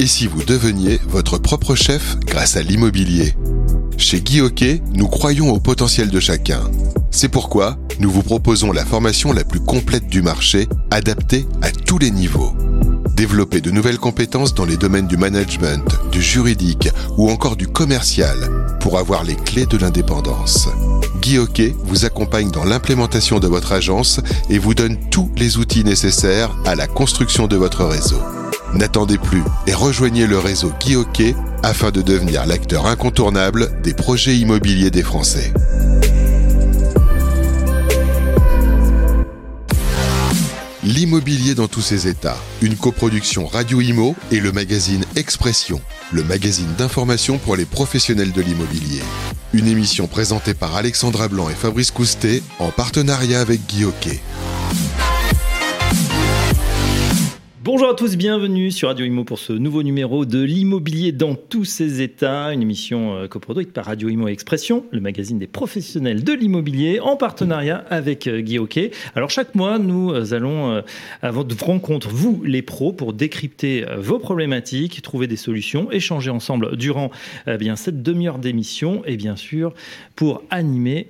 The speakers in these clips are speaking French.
Et si vous deveniez votre propre chef grâce à l'immobilier Chez Guy nous croyons au potentiel de chacun. C'est pourquoi nous vous proposons la formation la plus complète du marché, adaptée à tous les niveaux. Développer de nouvelles compétences dans les domaines du management, du juridique ou encore du commercial pour avoir les clés de l'indépendance. Guy vous accompagne dans l'implémentation de votre agence et vous donne tous les outils nécessaires à la construction de votre réseau. N'attendez plus et rejoignez le réseau Guy afin de devenir l'acteur incontournable des projets immobiliers des Français. L'immobilier dans tous ses états, une coproduction Radio Imo et le magazine Expression, le magazine d'information pour les professionnels de l'immobilier. Une émission présentée par Alexandra Blanc et Fabrice Coustet en partenariat avec Guy. Bonjour à tous, bienvenue sur Radio Imo pour ce nouveau numéro de l'immobilier dans tous ses états, une émission euh, coproduite par Radio Imo Expression, le magazine des professionnels de l'immobilier, en partenariat avec euh, Guy Hockey. Alors chaque mois, nous euh, allons à votre rencontre, vous les pros, pour décrypter vos problématiques, trouver des solutions, échanger ensemble durant eh bien cette demi-heure d'émission et bien sûr pour animer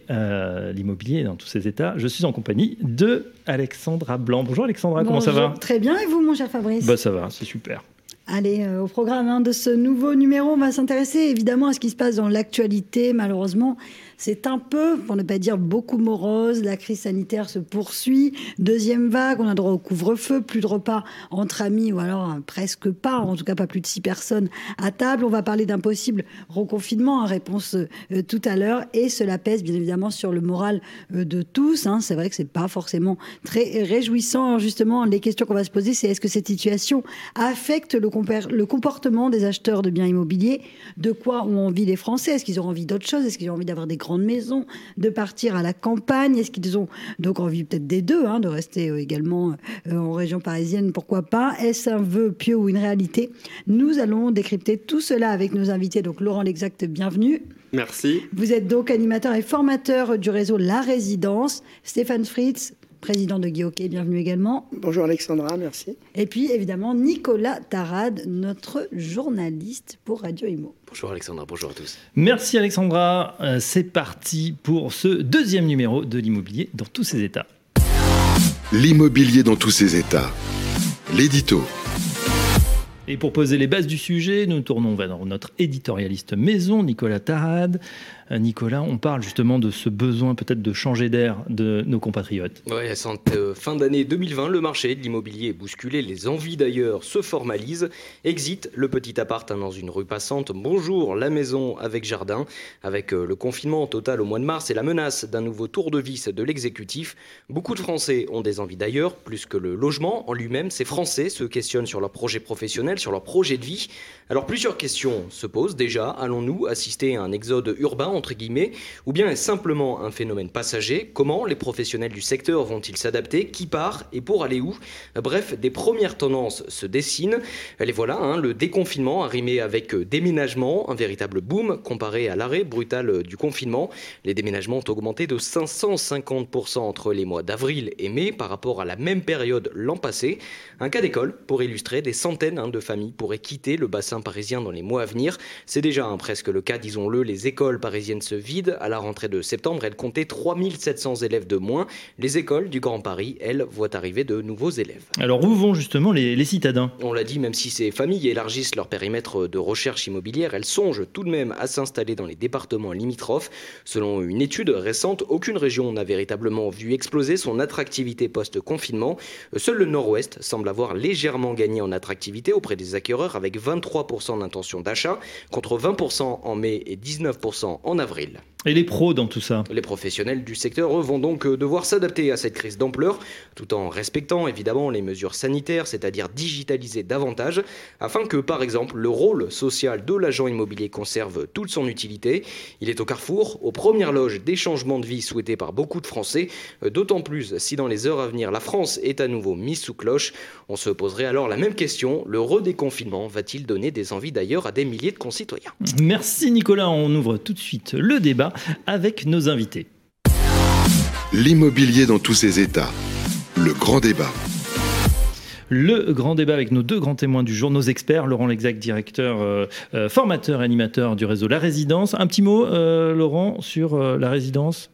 l'immobilier dans tous ses états. Je suis en compagnie de Alexandra Blanc. Bonjour Alexandra, comment ça va? Très bien, et vous mon cher Fabrice? Bah, Ça va, c'est super. Allez, euh, au programme hein, de ce nouveau numéro, on va s'intéresser évidemment à ce qui se passe dans l'actualité. Malheureusement, c'est un peu, pour ne pas dire beaucoup morose, la crise sanitaire se poursuit. Deuxième vague, on a droit au couvre-feu, plus de repas entre amis, ou alors hein, presque pas, en tout cas pas plus de six personnes à table. On va parler d'un possible reconfinement, en réponse euh, tout à l'heure, et cela pèse bien évidemment sur le moral euh, de tous. Hein. C'est vrai que c'est pas forcément très réjouissant. justement, les questions qu'on va se poser, c'est est-ce que cette situation affecte le, le comportement des acheteurs de biens immobiliers? De quoi ont envie les Français? Est-ce qu'ils ont envie d'autre chose? Est-ce qu'ils ont envie d'avoir des grande maison, de partir à la campagne Est-ce qu'ils ont donc envie peut-être des deux, hein, de rester euh, également euh, en région parisienne? Pourquoi pas? Est-ce un vœu pieux ou une réalité? Nous allons décrypter tout cela avec nos invités. Donc Laurent L'Exact, bienvenue. Merci. Vous êtes donc animateur et formateur du réseau La Résidence. Stéphane Fritz, président de Guy bienvenue également. Bonjour Alexandra, merci. Et puis évidemment Nicolas Tarade, notre journaliste pour Radio Imo. Bonjour Alexandra, bonjour à tous. Merci Alexandra, euh, c'est parti pour ce deuxième numéro de l'immobilier dans tous ses états. L'immobilier dans tous ses états. L'édito. Et pour poser les bases du sujet, nous tournons vers notre éditorialiste maison, Nicolas Tarade. Euh, Nicolas, on parle justement de ce besoin peut-être de changer d'air de nos compatriotes. Oui, à cette euh, fin d'année 2020, le marché de l'immobilier est bousculé, les envies d'ailleurs se formalisent. Exit le petit appart dans une rue passante. Bonjour la maison avec jardin. Avec euh, le confinement total au mois de mars et la menace d'un nouveau tour de vis de l'exécutif, beaucoup de Français ont des envies d'ailleurs, plus que le logement en lui-même. Ces Français se questionnent sur leur projet professionnel, sur leur projet de vie. Alors plusieurs questions se posent déjà. Allons-nous assister à un exode urbain ou bien est simplement un phénomène passager Comment les professionnels du secteur vont-ils s'adapter Qui part et pour aller où? Bref, des premières tendances se dessinent. Les voilà, hein, le déconfinement arrimé avec déménagement, un véritable boom comparé à l'arrêt brutal du confinement. Les déménagements ont augmenté de 550% entre les mois d'avril et mai par rapport à la même période l'an passé. Un cas d'école pour illustrer des centaines hein, de familles pourraient quitter le bassin parisien dans les mois à venir. C'est déjà hein, presque le cas, disons-le, les écoles parisiennes se vident. À la rentrée de septembre, elles comptaient 3700 élèves de moins. Les écoles du Grand Paris, elles, voient arriver de nouveaux élèves. Alors où vont justement les, les citadins? On l'a dit, même si ces familles élargissent leur périmètre de recherche immobilière, elles songent tout de même à s'installer dans les départements limitrophes. Selon une étude récente, aucune région n'a véritablement vu exploser son attractivité post-confinement. Seul le Nord-Ouest semble avoir légèrement gagné en attractivité auprès des acquéreurs avec 23% d'intention d'achat contre 20% en mai et 19% en avril. Et les pros dans tout ça Les professionnels du secteur vont donc euh, devoir s'adapter à cette crise d'ampleur, tout en respectant évidemment les mesures sanitaires, c'est-à-dire digitaliser davantage, afin que par exemple le rôle social de l'agent immobilier conserve toute son utilité. Il est au carrefour, aux premières loges des changements de vie souhaités par beaucoup de Français, euh, d'autant plus si dans les heures à venir la France est à nouveau mise sous cloche. On se poserait alors la même question, le redéconfinement va-t-il donner des envies d'ailleurs à des milliers de concitoyens? Merci Nicolas, on ouvre tout de suite le débat avec nos invités. L'immobilier dans tous ses états. Le grand débat. le grand débat avec nos deux grands témoins du jour, nos experts, Laurent Lexac, directeur, euh, euh, formateur et animateur du réseau La Résidence. Un petit mot, Laurent, sur la résidence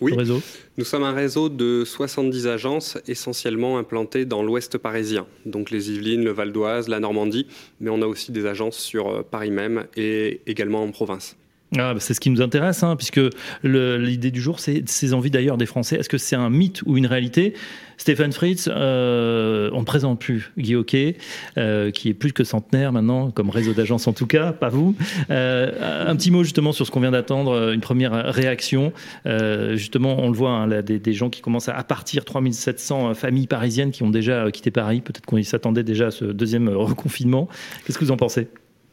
oui, réseau nous sommes un réseau de 70 agences essentiellement implantées dans l'ouest parisien, donc les Yvelines, le Val d'Oise, la Normandie, mais on a aussi des agences sur Paris même et également en province. Ah, bah, c'est ce qui nous intéresse, hein, puisque l'idée du jour, c'est ces envies d'ailleurs des Français. Est-ce que c'est un mythe ou une réalité? Stéphane Fritz, euh, on ne présente plus Guy Hockey, euh, qui est plus que centenaire maintenant, comme réseau d'agence en tout cas, pas vous. Euh, un petit mot justement sur ce qu'on vient d'attendre, une première réaction. justement, on le voit, hein, là, des, gens qui commencent à, partir, 3700 familles parisiennes qui ont déjà quitté Paris. Peut-être qu'on s'attendait déjà à ce deuxième reconfinement. Qu'est-ce que vous en pensez?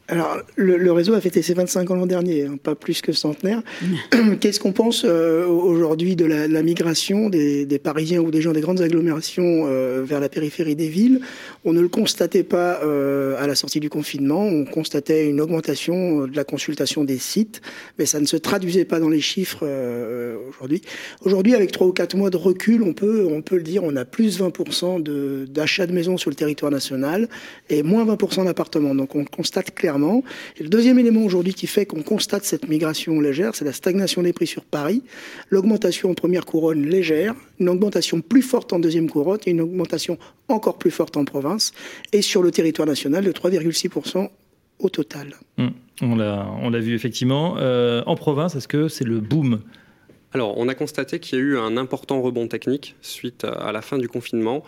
Alors, le, réseau a fêté ses 25 ans l'an dernier, hein, pas plus que centenaire. Qu'est-ce qu'on pense euh, aujourd'hui de la, migration des, Parisiens ou des gens des grandes agglomérations euh, vers la périphérie des villes? On ne le constatait pas euh, à la sortie du confinement. On constatait une augmentation de la consultation des sites, mais ça ne se traduisait pas dans les chiffres aujourd'hui. Aujourd'hui, avec 3 ou 4 mois de recul, on peut, on peut le dire, on a plus 20% d'achats de, de maisons sur le territoire national et moins 20% d'appartements. Donc on constate clairement et le deuxième élément aujourd'hui qui fait qu'on constate cette migration légère, c'est la stagnation des prix sur Paris, l'augmentation en première couronne légère, une augmentation plus forte en deuxième couronne et une augmentation encore plus forte en province, et sur le territoire national de 3,6% au total. Hum, on l'a vu effectivement. Euh, en province, est-ce que c'est le boom? Alors, on a constaté qu'il y a eu un important rebond technique suite à la fin du confinement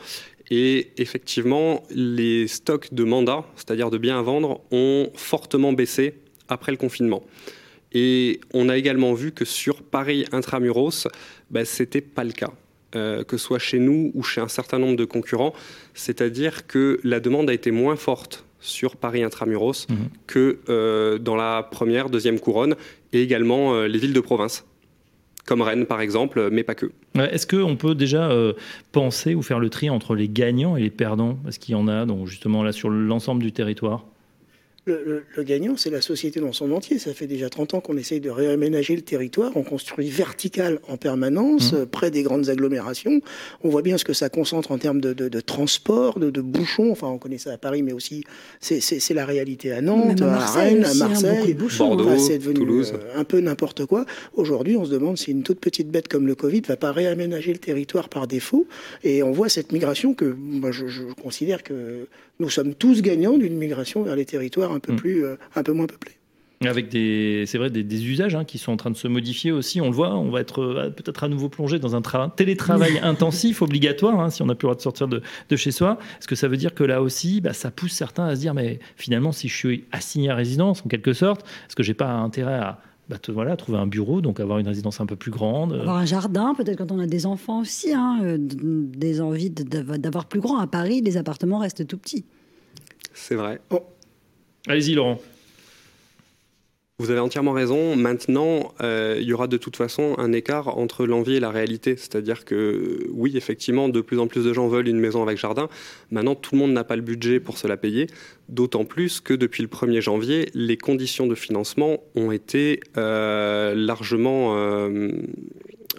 et effectivement, les stocks de mandats, c'est-à-dire de biens à vendre, ont fortement baissé après le confinement. Et on a également vu que sur Paris intramuros, bah, ce n'était pas le cas. Euh, que ce soit chez nous ou chez un certain nombre de concurrents, c'est-à-dire que la demande a été moins forte sur Paris intramuros mmh. que euh, dans la première, deuxième couronne, et également euh, les villes de province comme Rennes par exemple, mais pas que. Est-ce qu'on peut déjà euh, penser ou faire le tri entre les gagnants et les perdants? Est-ce qu'il y en a donc justement là sur l'ensemble du territoire? Le, gagnant, c'est la société dans son entier. Ça fait déjà 30 ans qu'on essaye de réaménager le territoire. On construit vertical en permanence, mmh. près des grandes agglomérations. On voit bien ce que ça concentre en termes de, transport, de, bouchons. Enfin, on connaît ça à Paris, mais aussi c'est la réalité à Nantes, à, Rennes, à hein, Marseille, Bordeaux, c'est devenu Toulouse. Euh, un peu n'importe quoi. Aujourd'hui, on se demande si une toute petite bête comme le Covid va pas réaménager le territoire par défaut. Et on voit cette migration que moi, je, je considère que nous sommes tous gagnants d'une migration vers les territoires un peu, mm. plus, euh, un peu moins peuplés. Avec des, c'est vrai, des, usages hein, qui sont en train de se modifier aussi. On le voit, on va être euh, peut-être à nouveau plongé dans un télétravail intensif obligatoire, hein, si on n'a plus le droit de sortir de, chez soi. Est-ce que ça veut dire que là aussi, bah, ça pousse certains à se dire, mais finalement, si je suis assigné à résidence, en quelque sorte, est-ce que j'ai pas intérêt à bah, voilà, trouver un bureau, donc avoir une résidence un peu plus grande. Avoir un jardin, peut-être quand on a des enfants aussi, hein, euh, des envies d'avoir plus grand. À Paris, les appartements restent tout petits. C'est vrai. Allez-y, Laurent. Vous avez entièrement raison. Maintenant, euh, il y aura de toute façon un écart entre l'envie et la réalité. C'est-à-dire que oui, effectivement, de plus en plus de gens veulent une maison avec jardin. Maintenant, tout le monde n'a pas le budget pour se la payer. D'autant plus que depuis le 1er janvier, les conditions de financement ont été euh, largement euh,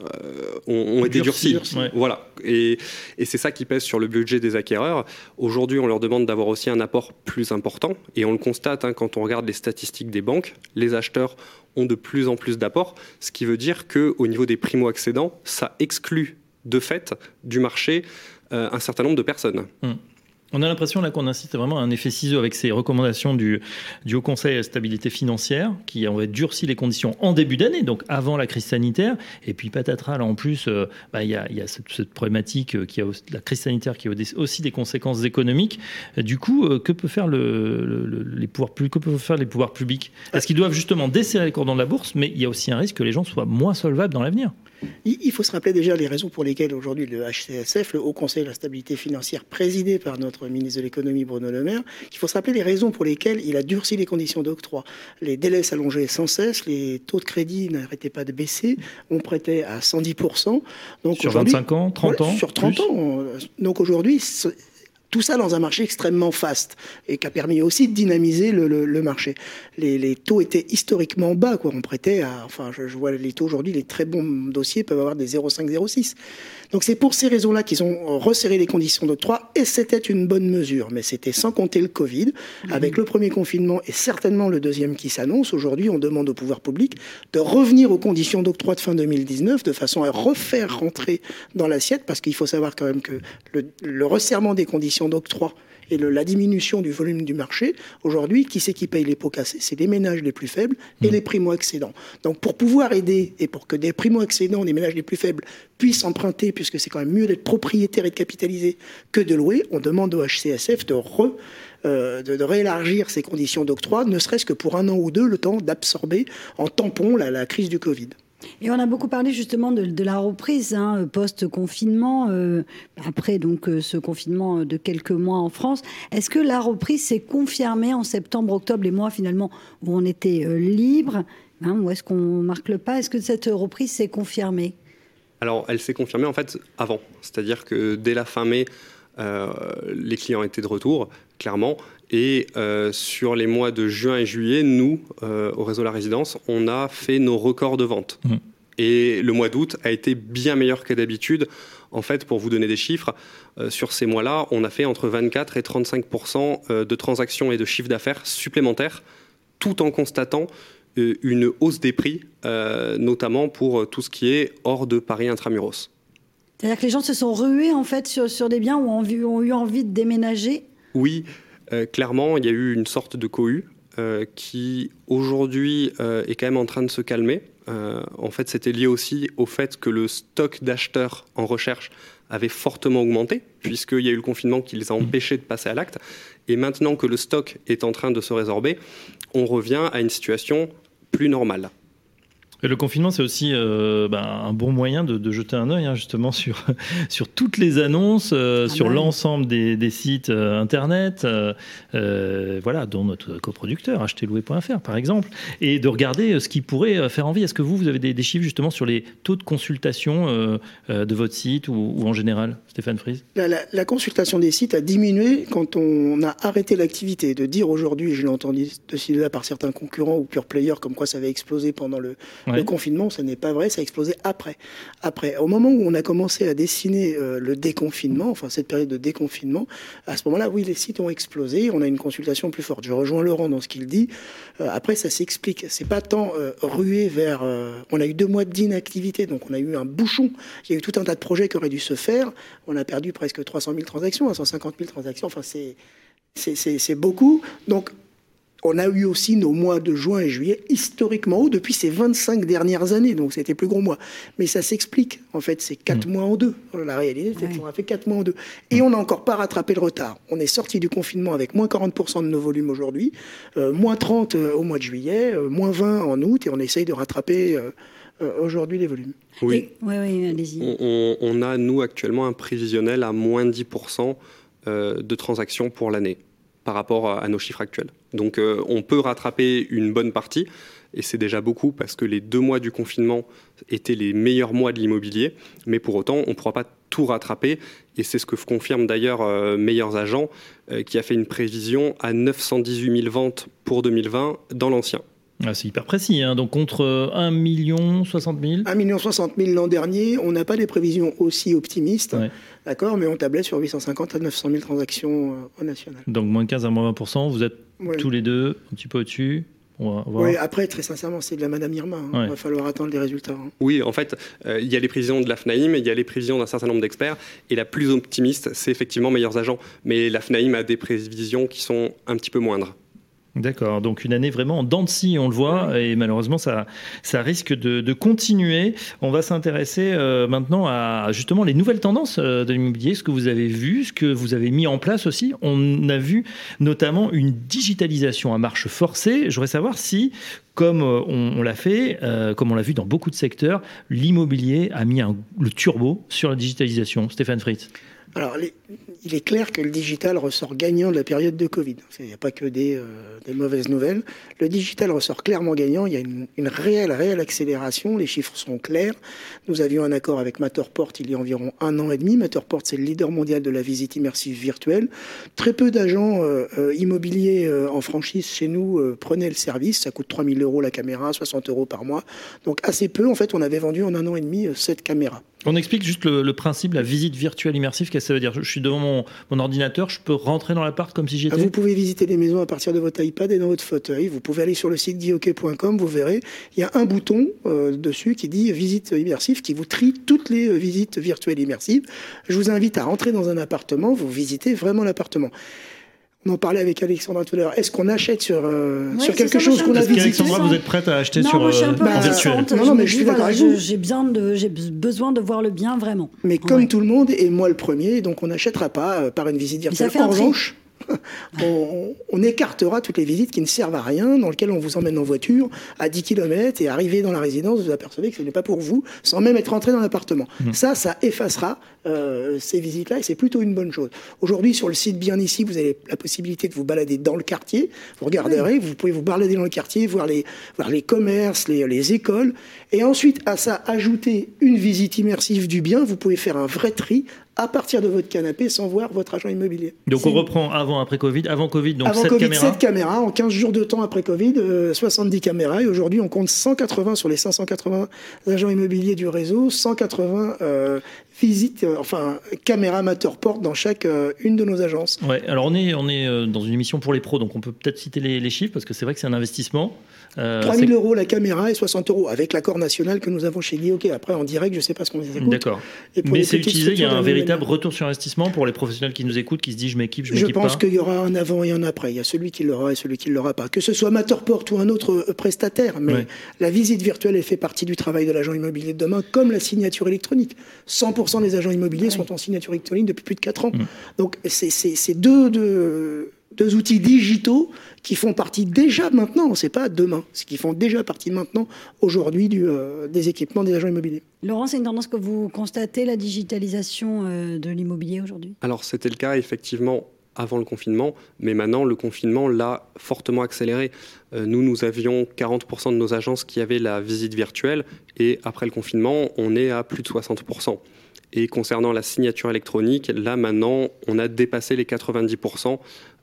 euh, ont, été durcis. Voilà. Et, c'est ça qui pèse sur le budget des acquéreurs. Aujourd'hui, on leur demande d'avoir aussi un apport plus important. Et on le constate hein, quand on regarde les statistiques des banques. Les acheteurs ont de plus en plus d'apports, ce qui veut dire qu'au niveau des primo-accédants, ça exclut de fait du marché euh, un certain nombre de personnes. Hum. On a l'impression là qu'on incite vraiment à un effet ciseau avec ces recommandations du, Haut Conseil à la stabilité financière qui ont durci les conditions en début d'année, donc avant la crise sanitaire. Et puis patatras, là en plus, euh, bah, il y, a, cette, problématique euh, qui a la crise sanitaire qui a aussi des conséquences économiques. Du coup, euh, que peut faire le, les pouvoirs que peuvent faire les pouvoirs publics? Est-ce qu'ils doivent justement desserrer les cordons de la bourse, mais il y a aussi un risque que les gens soient moins solvables dans l'avenir. Il faut se rappeler déjà les raisons pour lesquelles aujourd'hui le HCSF, le Haut Conseil de la stabilité financière, présidé par notre ministre de l'économie Bruno Le Maire, il faut se rappeler les raisons pour lesquelles il a durci les conditions d'octroi. Les délais s'allongeaient sans cesse, les taux de crédit n'arrêtaient pas de baisser, on prêtait à 110%. Donc sur 25 ans, 30 ans Sur 30 ans. Donc aujourd'hui, Tout ça dans un marché extrêmement fast et qui a permis aussi de dynamiser le, marché. Les, taux étaient historiquement bas, quoi. On prêtait à, enfin, je, vois les taux aujourd'hui, les très bons dossiers peuvent avoir des 0,5, 0,6. Donc c'est pour ces raisons-là qu'ils ont resserré les conditions d'octroi et c'était une bonne mesure. Mais c'était sans compter le Covid. Avec le premier confinement et certainement le deuxième qui s'annonce, aujourd'hui on demande au pouvoir public de revenir aux conditions d'octroi de fin 2019 de façon à refaire rentrer dans l'assiette parce qu'il faut savoir quand même que le, le resserrement des conditions d'octroi et la diminution du volume du marché, aujourd'hui, qui c'est qui paye les pots cassés? C'est les ménages les plus faibles et mmh. les primo-accédants. Donc pour pouvoir aider et pour que des primo-accédants, des ménages les plus faibles, puissent emprunter, puisque c'est quand même mieux d'être propriétaire et de capitaliser que de louer, on demande au HCSF de euh, de, réélargir ces conditions d'octroi, ne serait-ce que pour un an ou deux, le temps d'absorber en tampon la crise du Covid. Et on a beaucoup parlé justement de, la reprise hein, post-confinement, euh, après donc euh, ce confinement de quelques mois en France. Est-ce que la reprise s'est confirmée en septembre, octobre, les mois finalement où on était euh, libre hein, Ou est-ce qu'on marque le pas? Est-ce que cette reprise s'est confirmée? Alors, elle s'est confirmée en fait avant. C'est-à-dire que dès la fin mai, les clients étaient de retour, clairement. Et sur les mois de juin et juillet, nous, au réseau La Résidence, on a fait nos records de vente. Mmh. Et le mois d'août a été bien meilleur que d'habitude. En fait, pour vous donner des chiffres, euh, sur ces mois-là, on a fait entre 24 et 35% euh, de transactions et de chiffre d'affaires supplémentaires, tout en constatant euh, une hausse des prix, notamment pour tout ce qui est hors de Paris intramuros. C'est-à-dire que les gens se sont rués en fait sur, sur des biens où ont, ont eu envie de déménager? Oui, clairement, il y a eu une sorte de cohue qui aujourd'hui est quand même en train de se calmer. Euh, en fait, c'était lié aussi au fait que le stock d'acheteurs en recherche avait fortement augmenté, puisqu'il y a eu le confinement qui les a empêchés de passer à l'acte. Et maintenant que le stock est en train de se résorber, on revient à une situation plus normale le confinement, c'est aussi euh, ben, un bon moyen de, jeter un œil hein, justement sur, sur toutes les annonces, euh, ah sur bah l'ensemble des, sites euh, internet, voilà, dont notre coproducteur, achetezlouer.fr par exemple, et de regarder ce qui pourrait faire envie. Est-ce que vous, vous avez des, chiffres justement sur les taux de consultation de votre site ou, en général, Stéphane Fries? La, consultation des sites a diminué quand on a arrêté l'activité. De dire aujourd'hui, je l'ai entendu de là par certains concurrents ou pure players, comme quoi ça avait explosé pendant le, le confinement, ce n'est pas vrai, ça a explosé après. Après, au moment où on a commencé à dessiner euh, le déconfinement, enfin cette période de déconfinement, à ce moment-là, oui, les sites ont explosé, on a une consultation plus forte. Je rejoins Laurent dans ce qu'il dit. Euh, après, ça s'explique. C'est pas tant euh, rué vers. on a eu deux mois d'inactivité, donc on a eu un bouchon. Il y a eu tout un tas de projets qui auraient dû se faire. On a perdu presque 300 000 transactions, 150 000 transactions. Enfin, c'est c'est beaucoup. Donc, on a eu aussi nos mois de juin et juillet historiquement hauts depuis ces 25 dernières années, donc c'était plus gros mois. Mais ça s'explique, en fait, c'est 4 mm. mois en deux. La réalité, c'est qu'on a fait 4 mois en deux. Et on n'a encore pas rattrapé le retard. On est sorti du confinement avec moins 40% de nos volumes aujourd'hui, euh, moins 30 euh, au mois de juillet, euh, moins 20 en août, et on essaye de rattraper aujourd'hui les volumes. Oui, oui, oui allez-y. On, on, a, nous, actuellement, un prévisionnel à moins 10% de transactions pour l'année par rapport à nos chiffres actuels. Donc euh, on peut rattraper une bonne partie, et c'est déjà beaucoup parce que les deux mois du confinement étaient les meilleurs mois de l'immobilier, mais pour autant on ne pourra pas tout rattraper, et c'est ce que confirme d'ailleurs euh, Meilleurs Agents, euh, qui a fait une prévision à 918 000 ventes pour 2020 dans l'ancien. Ah, c'est hyper précis, hein. donc contre 1 million 60 000 1 million 60 000 l'an dernier, on n'a pas des prévisions aussi optimistes, d'accord, mais on tablait sur 850 à 900 000 transactions euh, au national. Donc moins 15 à moins 20% vous êtes tous les deux un petit peu au-dessus oui, après, très sincèrement, c'est de la Madame Irma. Hein. Il va falloir attendre les résultats. Hein. Oui, en fait, euh, il y a les prévisions de la FNAIM, il y a les prévisions d'un certain nombre d'experts, et la plus optimiste, c'est effectivement meilleurs agents. Mais la FNAIM a des prévisions qui sont un petit peu moindres. D'accord, donc une année vraiment en dents de scie, on le voit, et malheureusement ça, ça risque de, continuer. On va s'intéresser euh, maintenant à justement les nouvelles tendances euh, de l'immobilier, ce que vous avez vu, ce que vous avez mis en place aussi. On a vu notamment une digitalisation à marche forcée. Je voudrais savoir si, comme euh, on, l'a fait, comme on l'a vu dans beaucoup de secteurs, l'immobilier a mis le turbo sur la digitalisation. Stéphane Fritz. Alors, il est clair que le digital ressort gagnant de la période de Covid. Il n'y a pas que des, euh, des, mauvaises nouvelles. Le digital ressort clairement gagnant. Il y a une, réelle, réelle accélération. Les chiffres sont clairs. Nous avions un accord avec Matterport il y a environ un an et demi. Matterport, c'est le leader mondial de la visite immersive virtuelle. Très peu d'agents euh, euh immobiliers en franchise chez nous prenaient le service. Ça coûte 3000 euros la caméra, 60 euros par mois. Donc assez peu. En fait, on avait vendu en un an et demi cette caméra. On explique juste le, le principe, la visite virtuelle immersive. Qu'est-ce que ça veut dire? Je suis devant mon, mon, ordinateur, je peux rentrer dans l'appart comme si j'étais. Vous pouvez visiter les maisons à partir de votre iPad et dans votre fauteuil. Vous pouvez aller sur le site guihockey.com, vous verrez, il y a un bouton euh, dessus qui dit visite immersive, qui vous trie toutes les euh, visites virtuelles immersives. Je vous invite à rentrer dans un appartement, vous visitez vraiment l'appartement. On en parlait avec Alexandra tout à l'heure. Est-ce qu'on achète sur, euh, sur quelque ça, chose qu'on a visité Alexandra, vous êtes prête à acheter non, sur moi, je suis un peu euh, virtuel Non, non, mais je suis d'accord avec vous. J'ai besoin, de, j'ai besoin de voir le bien vraiment. Mais comme ouais. tout le monde, et moi le premier, donc on n'achètera pas euh, par une visite virtuelle. Ça fait en revanche, on, on, écartera toutes les visites qui ne servent à rien, dans lesquelles on vous emmène en voiture à 10 km et arrivé dans la résidence, vous apercevez que ce n'est pas pour vous, sans même être rentré dans l'appartement. Mmh. Ça, ça effacera euh, ces visites-là et c'est plutôt une bonne chose. Aujourd'hui, sur le site Bien Ici, vous avez la possibilité de vous balader dans le quartier. Vous regarderez, vous pouvez vous balader dans le quartier, voir les, voir les commerces, les, les écoles. Et ensuite, à ça, ajouter une visite immersive du bien. Vous pouvez faire un vrai tri à partir de votre canapé sans voir votre agent immobilier. Donc on reprend avant, après Covid. Avant Covid, donc avant 7 COVID, caméras. 7 caméras. En 15 jours de temps après Covid, euh, 70 caméras. Et aujourd'hui, on compte 180 sur les 580 agents immobiliers du réseau, 180 euh, visites, euh, enfin caméras Matterport dans chaque euh, une de nos agences. Ouais, alors on est, on est euh, dans une émission pour les pros, donc on peut peut-être citer les, les, chiffres parce que c'est vrai que c'est un investissement. Euh, 3 000 euros la caméra et 60 euros avec l'accord national que nous avons chez Guy Après, en direct, je ne sais pas ce qu'on les écoute. D'accord. Mais c'est utilisé, il y a un véritable retour sur investissement pour les professionnels qui nous écoutent, qui se disent je m'équipe, je m'équipe. Je pense qu'il y aura un avant et un après. Il y a celui qui l'aura et celui qui ne l'aura pas. Que ce soit Matterport ou un autre prestataire, mais ouais. la visite virtuelle, elle fait partie du travail de l'agent immobilier de demain, comme la signature électronique. 100% des agents immobiliers oui. sont en signature électronique depuis plus de 4 ans. Mmh. Donc, c'est deux, deux, deux outils digitaux qui font partie déjà maintenant, c'est pas demain, c'est qui font déjà partie maintenant aujourd'hui euh, des équipements des agents immobiliers. Laurent, c'est une tendance que vous constatez, la digitalisation euh, de l'immobilier aujourd'hui? Alors c'était le cas effectivement avant le confinement, mais maintenant le confinement l'a fortement accéléré. Euh, nous, nous avions 40% de nos agences qui avaient la visite virtuelle, et après le confinement, on est à plus de 60%. Et concernant la signature électronique, là maintenant, on a dépassé les 90%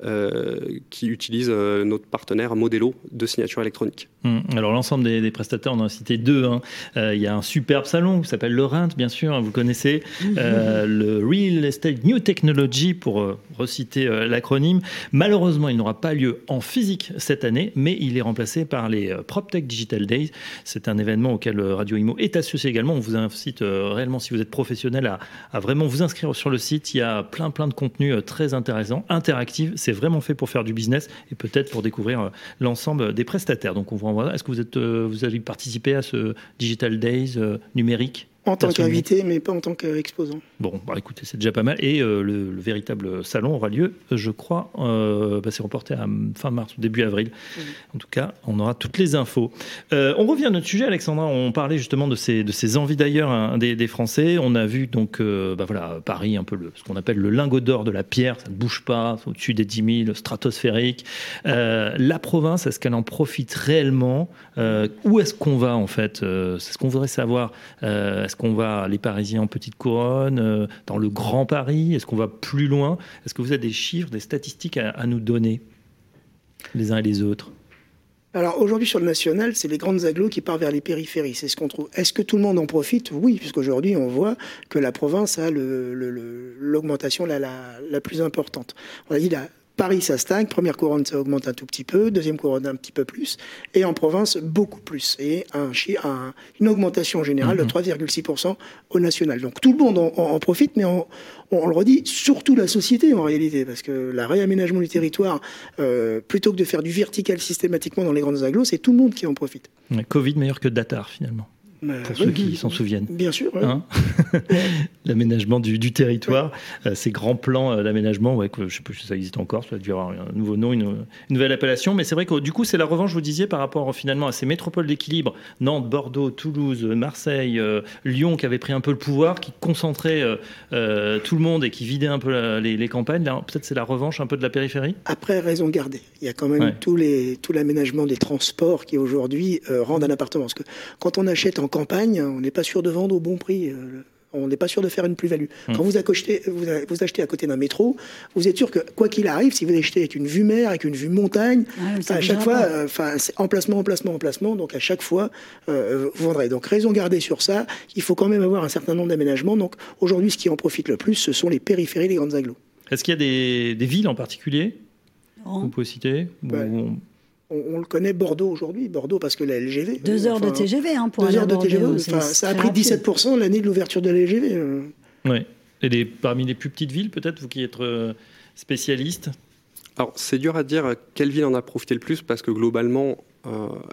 euh, qui utilisent euh, notre partenaire Modelo de signature électronique. Mmh. Alors l'ensemble des, des, prestataires, on en a cité deux. Hein. Euh, il y a un superbe salon qui s'appelle Laurent, bien sûr, hein, vous connaissez, mmh. le Real Estate New Technology pour reciter l'acronyme. Malheureusement, il n'aura pas lieu en physique cette année, mais il est remplacé par les PropTech Digital Days. C'est un événement auquel Radio Imo est associé également. On vous incite réellement, si vous êtes professionnel, à, à, vraiment vous inscrire sur le site. Il y a plein plein de contenus très intéressants, interactifs. C'est vraiment fait pour faire du business et peut-être pour découvrir l'ensemble des prestataires. Donc on vous renvoie. Est-ce que vous êtes, vous allez participer à ce Digital Days numérique? En tant qu'invité, mais pas en tant qu'exposant. Bon, bah écoutez, c'est déjà pas mal. Et euh, le, le, véritable salon aura lieu, je crois, euh, bah, c'est reporté à fin mars ou début avril. Mmh. En tout cas, on aura toutes les infos. Euh, on revient à notre sujet, Alexandra. On parlait justement de ces, de ces envies d'ailleurs hein, des, des, Français. On a vu donc, bah, voilà, Paris, un peu le, ce qu'on appelle le lingot d'or de la pierre. Ça ne bouge pas, au-dessus des 10 000, stratosphérique. la province, est-ce qu'elle en profite réellement? Où est-ce qu'on va en fait? C'est ce qu'on voudrait savoir. est-ce qu'on va, les Parisiens en petite couronne, euh, dans le Grand Paris Est-ce qu'on va plus loin? Est-ce que vous avez des chiffres, des statistiques à, nous donner, les uns et les autres? Alors aujourd'hui sur le national, c'est les grandes agglos qui partent vers les périphéries. C'est ce qu'on trouve. Est-ce que tout le monde en profite? Oui, puisqu'aujourd'hui on voit que la province a l'augmentation la, la, la, plus importante. On a dit la, Paris, ça stagne. Première couronne, ça augmente un tout petit peu. Deuxième couronne, un petit peu plus. Et en province, beaucoup plus. Et un, un, une augmentation générale de 3,6% au national. Donc tout le monde en, profite, mais on, on, le redit, surtout la société en réalité. Parce que la réaménagement du territoire, euh, plutôt que de faire du vertical systématiquement dans les grandes agglos, c'est tout le monde qui en profite. Covid meilleur que Datar finalement. pour ceux qui s'en souviennent. Bien sûr. Hein? L'aménagement du, territoire, euh, ces grands plans euh, d'aménagement, ouais, que, je ne sais plus si ça existe encore, ça a dû avoir un nouveau nom, une, nouvelle appellation, mais c'est vrai que du coup, c'est la revanche, vous disiez, par rapport finalement à ces métropoles d'équilibre, Nantes, Bordeaux, Toulouse, Marseille, euh, Lyon, qui avaient pris un peu le pouvoir, qui concentraient tout le monde et qui vidaient un peu les, campagnes. Peut-être c'est la revanche un peu de la périphérie? Après, raison gardée. Il y a quand même tous les, tout l'aménagement des transports qui aujourd'hui rendent un appartement. Parce que quand on achète en campagne, on n'est pas sûr de vendre au bon prix. On n'est pas sûr de faire une plus-value. Hmm. Quand vous achetez, vous, achetez à côté d'un métro, vous êtes sûr que quoi qu'il arrive, si vous achetez avec une vue mer, avec une vue montagne, ah, à chaque fois, euh, enfin, c'est emplacement, emplacement, emplacement. Donc à chaque fois, euh, vous vendrez. Donc raison gardée sur ça. Il faut quand même avoir un certain nombre d'aménagements. Donc aujourd'hui, ce qui en profite le plus, ce sont les périphéries des grandes agglos. Est-ce qu'il y a des, villes en particulier Vous pouvez citer on, le connaît Bordeaux aujourd'hui, Bordeaux parce que la LGV. Deux heures de TGV hein, pour Deux heures de TGV, ça a pris 17% l'année de l'ouverture de la LGV. Euh. Oui. Et parmi les plus petites villes, peut-être, vous qui êtes euh, spécialiste Alors, c'est dur à dire quelle ville en a profité le plus parce que globalement,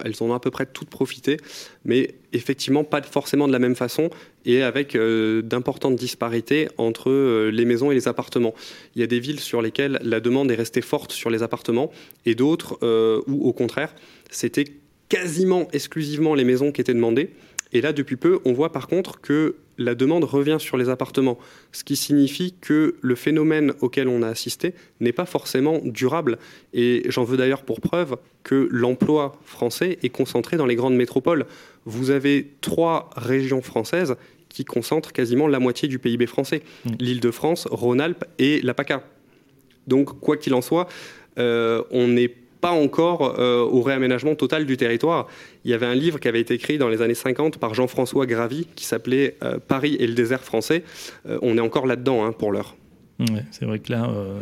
elles en ont à peu près toutes profité, mais effectivement pas forcément de la même façon et avec euh, d'importantes disparités entre euh, les maisons et les appartements. Il y a des villes sur lesquelles la demande est restée forte sur les appartements et d'autres où au contraire c'était quasiment exclusivement les maisons qui étaient demandées. Et là, depuis peu, on voit par contre que la demande revient sur les appartements, ce qui signifie que le phénomène auquel on a assisté n'est pas forcément durable. Et j'en veux d'ailleurs pour preuve que l'emploi français est concentré dans les grandes métropoles. Vous avez trois régions françaises qui concentrent quasiment la moitié du PIB français, mmh. l'Île-de-France, Rhône-Alpes et la PACA. Donc, quoi qu'il en soit, euh, on n'est pas encore euh, au réaménagement total du territoire. Il y avait un livre qui avait été écrit dans les années 50 par Jean-François Gravy qui s'appelait euh, Paris et le désert français. Euh, on est encore là-dedans hein, pour l'heure c'est vrai que là, euh,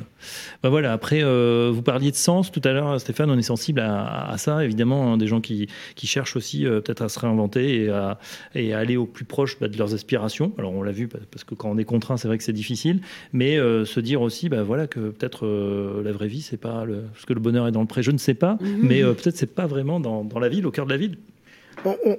bah voilà. Après, euh, vous parliez de sens tout à l'heure, Stéphane. On est sensible à, ça, évidemment, hein, des gens qui, cherchent aussi euh, peut-être à se réinventer et à, et aller au plus proche bah, de leurs aspirations. Alors, on l'a vu parce que quand on est contraint, c'est vrai que c'est difficile, mais se dire aussi, bah, voilà, que peut-être la vraie vie, c'est pas le, parce que le bonheur est dans le pré. Je ne sais pas, mhm. mais peut-être c'est pas vraiment dans, dans la ville, au cœur de la ville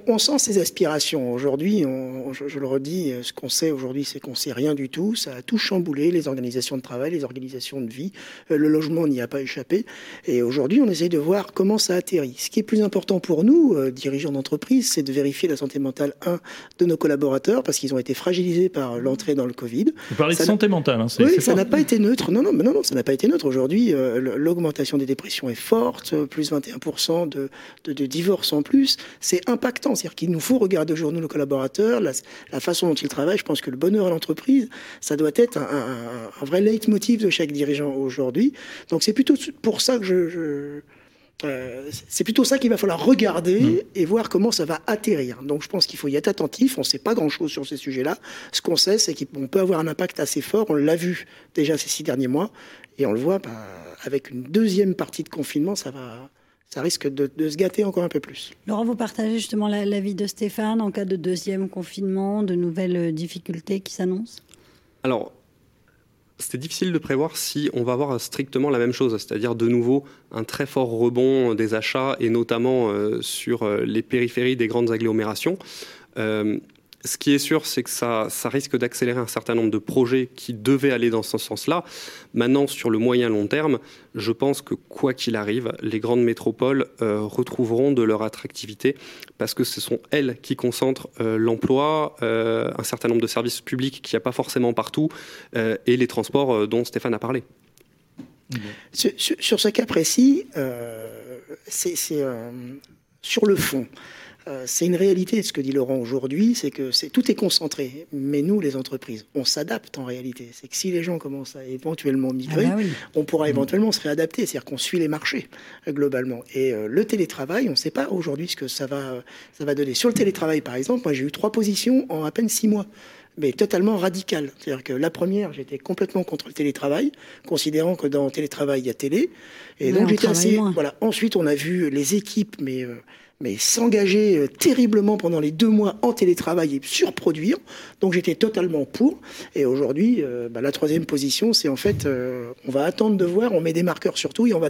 on, sent ces aspirations. Aujourd'hui, je, le redis, ce qu'on sait aujourd'hui, c'est qu'on sait rien du tout. Ça a tout chamboulé, les organisations de travail, les organisations de vie. Euh, le logement n'y a pas échappé. Et aujourd'hui, on essaye de voir comment ça atterrit. Ce qui est plus important pour nous, euh, dirigeants d'entreprise, c'est de vérifier la santé mentale, un, de nos collaborateurs, parce qu'ils ont été fragilisés par l'entrée dans le Covid. Vous parlez de santé mentale, hein, Oui, ça n'a pas été neutre. Non, non, non, non, ça n'a pas été neutre. Aujourd'hui, euh, l'augmentation des dépressions est forte, plus 21% de, de, de divorces en plus. C'est impactant. C'est-à-dire qu'il nous faut regarder aujourd'hui nos collaborateurs, la, façon dont ils travaillent. Je pense que le bonheur à l'entreprise, ça doit être un, vrai leitmotiv de chaque dirigeant aujourd'hui. Donc c'est plutôt pour ça que je, euh, c'est plutôt ça qu'il va falloir regarder mmh. et voir comment ça va atterrir. Donc je pense qu'il faut y être attentif. On ne sait pas grand-chose sur ces sujets-là. Ce qu'on sait, c'est qu'on peut avoir un impact assez fort. On l'a vu déjà ces six derniers mois. Et on le voit, bah, avec une deuxième partie de confinement, ça va, ça risque de, se gâter encore un peu plus. Laurent, vous partagez justement l'avis de Stéphane en cas de deuxième confinement, de nouvelles difficultés qui s'annoncent? Alors, c'est difficile de prévoir si on va avoir strictement la même chose, c'est-à-dire de nouveau un très fort rebond des achats et notamment euh, sur euh, les périphéries des grandes agglomérations. Euh, ce qui est sûr, c'est que ça, risque d'accélérer un certain nombre de projets qui devaient aller dans ce sens-là. Maintenant, sur le moyen long terme, je pense que quoi qu'il arrive, les grandes métropoles euh, retrouveront de leur attractivité parce que ce sont elles qui concentrent euh, l'emploi, euh, un certain nombre de services publics qu'il n'y a pas forcément partout et les transports dont Stéphane a parlé. Sur, sur, ce cas précis, c'est sur le fond. Euh, c'est une réalité, ce que dit Laurent aujourd'hui, c'est que tout est concentré. Mais nous, les entreprises, on s'adapte en réalité. C'est que si les gens commencent à éventuellement migrer, ah bah on pourra éventuellement se réadapter. C'est-à-dire qu'on suit les marchés, euh, globalement. Et euh, le télétravail, on ne sait pas aujourd'hui ce que ça va, ça va donner. Sur le télétravail, par exemple, moi, j'ai eu trois positions en à peine six mois mais totalement radicales. C'est-à-dire que la première, j'étais complètement contre le télétravail, considérant que dans le télétravail, il y a télé. Et donc j'étais assez. Voilà. Ensuite, on a vu les équipes, mais mais s'engager euh, terriblement pendant les deux mois en télétravail et surproduire. Donc j'étais totalement pour. Et aujourd'hui, euh, bah, la troisième position, c'est en fait, euh, on va attendre de voir, on met des marqueurs surtout, et on va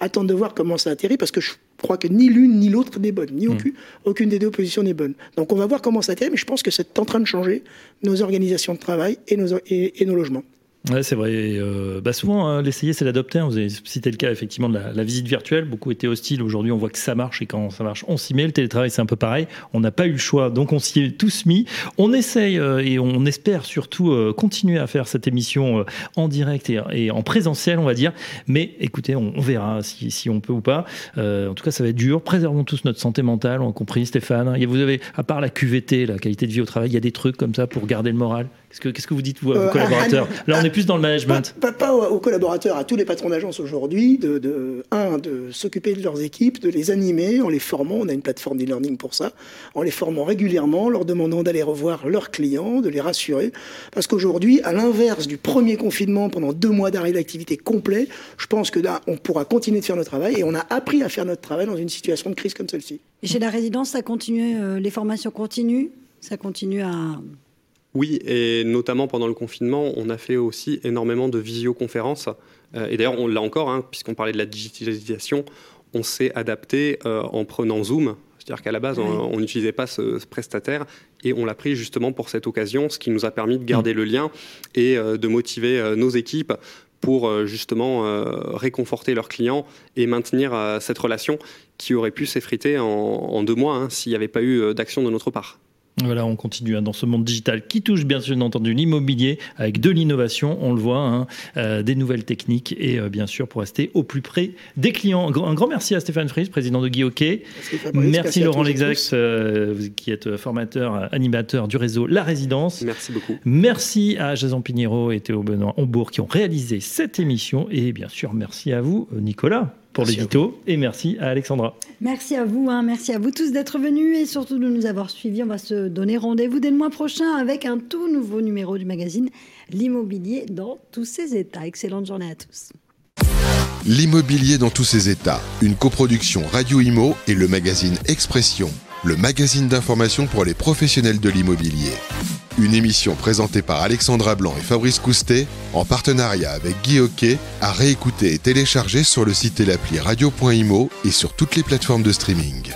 attendre de voir comment ça atterrit, parce que je crois que ni l'une ni l'autre n'est bonne, ni aucune, aucune des deux positions n'est bonne. Donc on va voir comment ça atterrit, mais je pense que c'est en train de changer nos organisations de travail et nos, et nos logements. Ouais, c'est vrai. Euh, bah souvent, hein, l'essayer, c'est l'adopter. Vous avez cité le cas effectivement de la, visite virtuelle. Beaucoup étaient hostiles. Aujourd'hui, on voit que ça marche et quand ça marche, on s'y met. Le télétravail, c'est un peu pareil. On n'a pas eu le choix, donc on s'y est tous mis. On essaye euh, et on espère surtout euh, continuer à faire cette émission en direct et, en présentiel, on va dire. Mais écoutez, on, verra si, si, on peut ou pas. en tout cas, ça va être dur. Préservons tous notre santé mentale, on a compris, Stéphane. Et vous avez, à part la QVT, la qualité de vie au travail, il y a des trucs comme ça pour garder le moral? Qu'est-ce que, vous dites, vous, à vos collaborateurs Là, on est plus dans le management. Pas, aux collaborateurs, à tous les patrons d'agence aujourd'hui, de, de, un, de s'occuper de leurs équipes, de les animer en les formant. On a une plateforme d'e-learning pour ça. En les formant régulièrement, leur demandant d'aller revoir leurs clients, de les rassurer. Parce qu'aujourd'hui, à l'inverse du premier confinement, pendant deux mois d'arrêt d'activité complet, je pense que là, on pourra continuer de faire notre travail et on a appris à faire notre travail dans une situation de crise comme celle-ci. Et chez la résidence, ça continue, euh, les formations continuent? Ça continue à oui, et notamment pendant le confinement, on a fait aussi énormément de visioconférences. Euh, et d'ailleurs, on l'a encore, hein, puisqu'on parlait de la digitalisation, on s'est adapté euh, en prenant Zoom. C'est-à-dire qu'à la base, on n'utilisait pas ce, prestataire et on l'a pris justement pour cette occasion, ce qui nous a permis de garder mm. le lien et euh, de motiver nos équipes pour justement réconforter leurs clients et maintenir cette relation qui aurait pu s'effriter en, deux mois hein, s'il n'y avait pas eu d'action de notre part. Voilà, on continue hein, dans ce monde digital qui touche bien sûr entendu l'immobilier avec de l'innovation, on le voit, hein, euh, des nouvelles techniques et euh, bien sûr pour rester au plus près des clients. Un grand, merci à Stéphane Fries, président de Guy Merci, merci Laurent Lexax, euh, qui êtes formateur, animateur du réseau La Résidence. Merci beaucoup. Merci à Jason Pinheiro et Théo Benoît Hombourg qui ont réalisé cette émission et bien sûr merci à vous Nicolas pour l'édito. Et merci à Alexandra. Merci à vous, hein. merci à vous tous d'être venus et surtout de nous avoir suivis. On va se donner rendez-vous dès le mois prochain avec un tout nouveau numéro du magazine L'immobilier dans tous ses états. Excellente journée à tous. L'immobilier dans tous ses états, une coproduction Radio Imo et le magazine Expression, le magazine d'information pour les professionnels de l'immobilier. Une émission présentée par Alexandra Blanc et Fabrice Coustet en partenariat avec Guy Hockey à réécouter et télécharger sur le site et l'appli radio.imo et sur toutes les plateformes de streaming.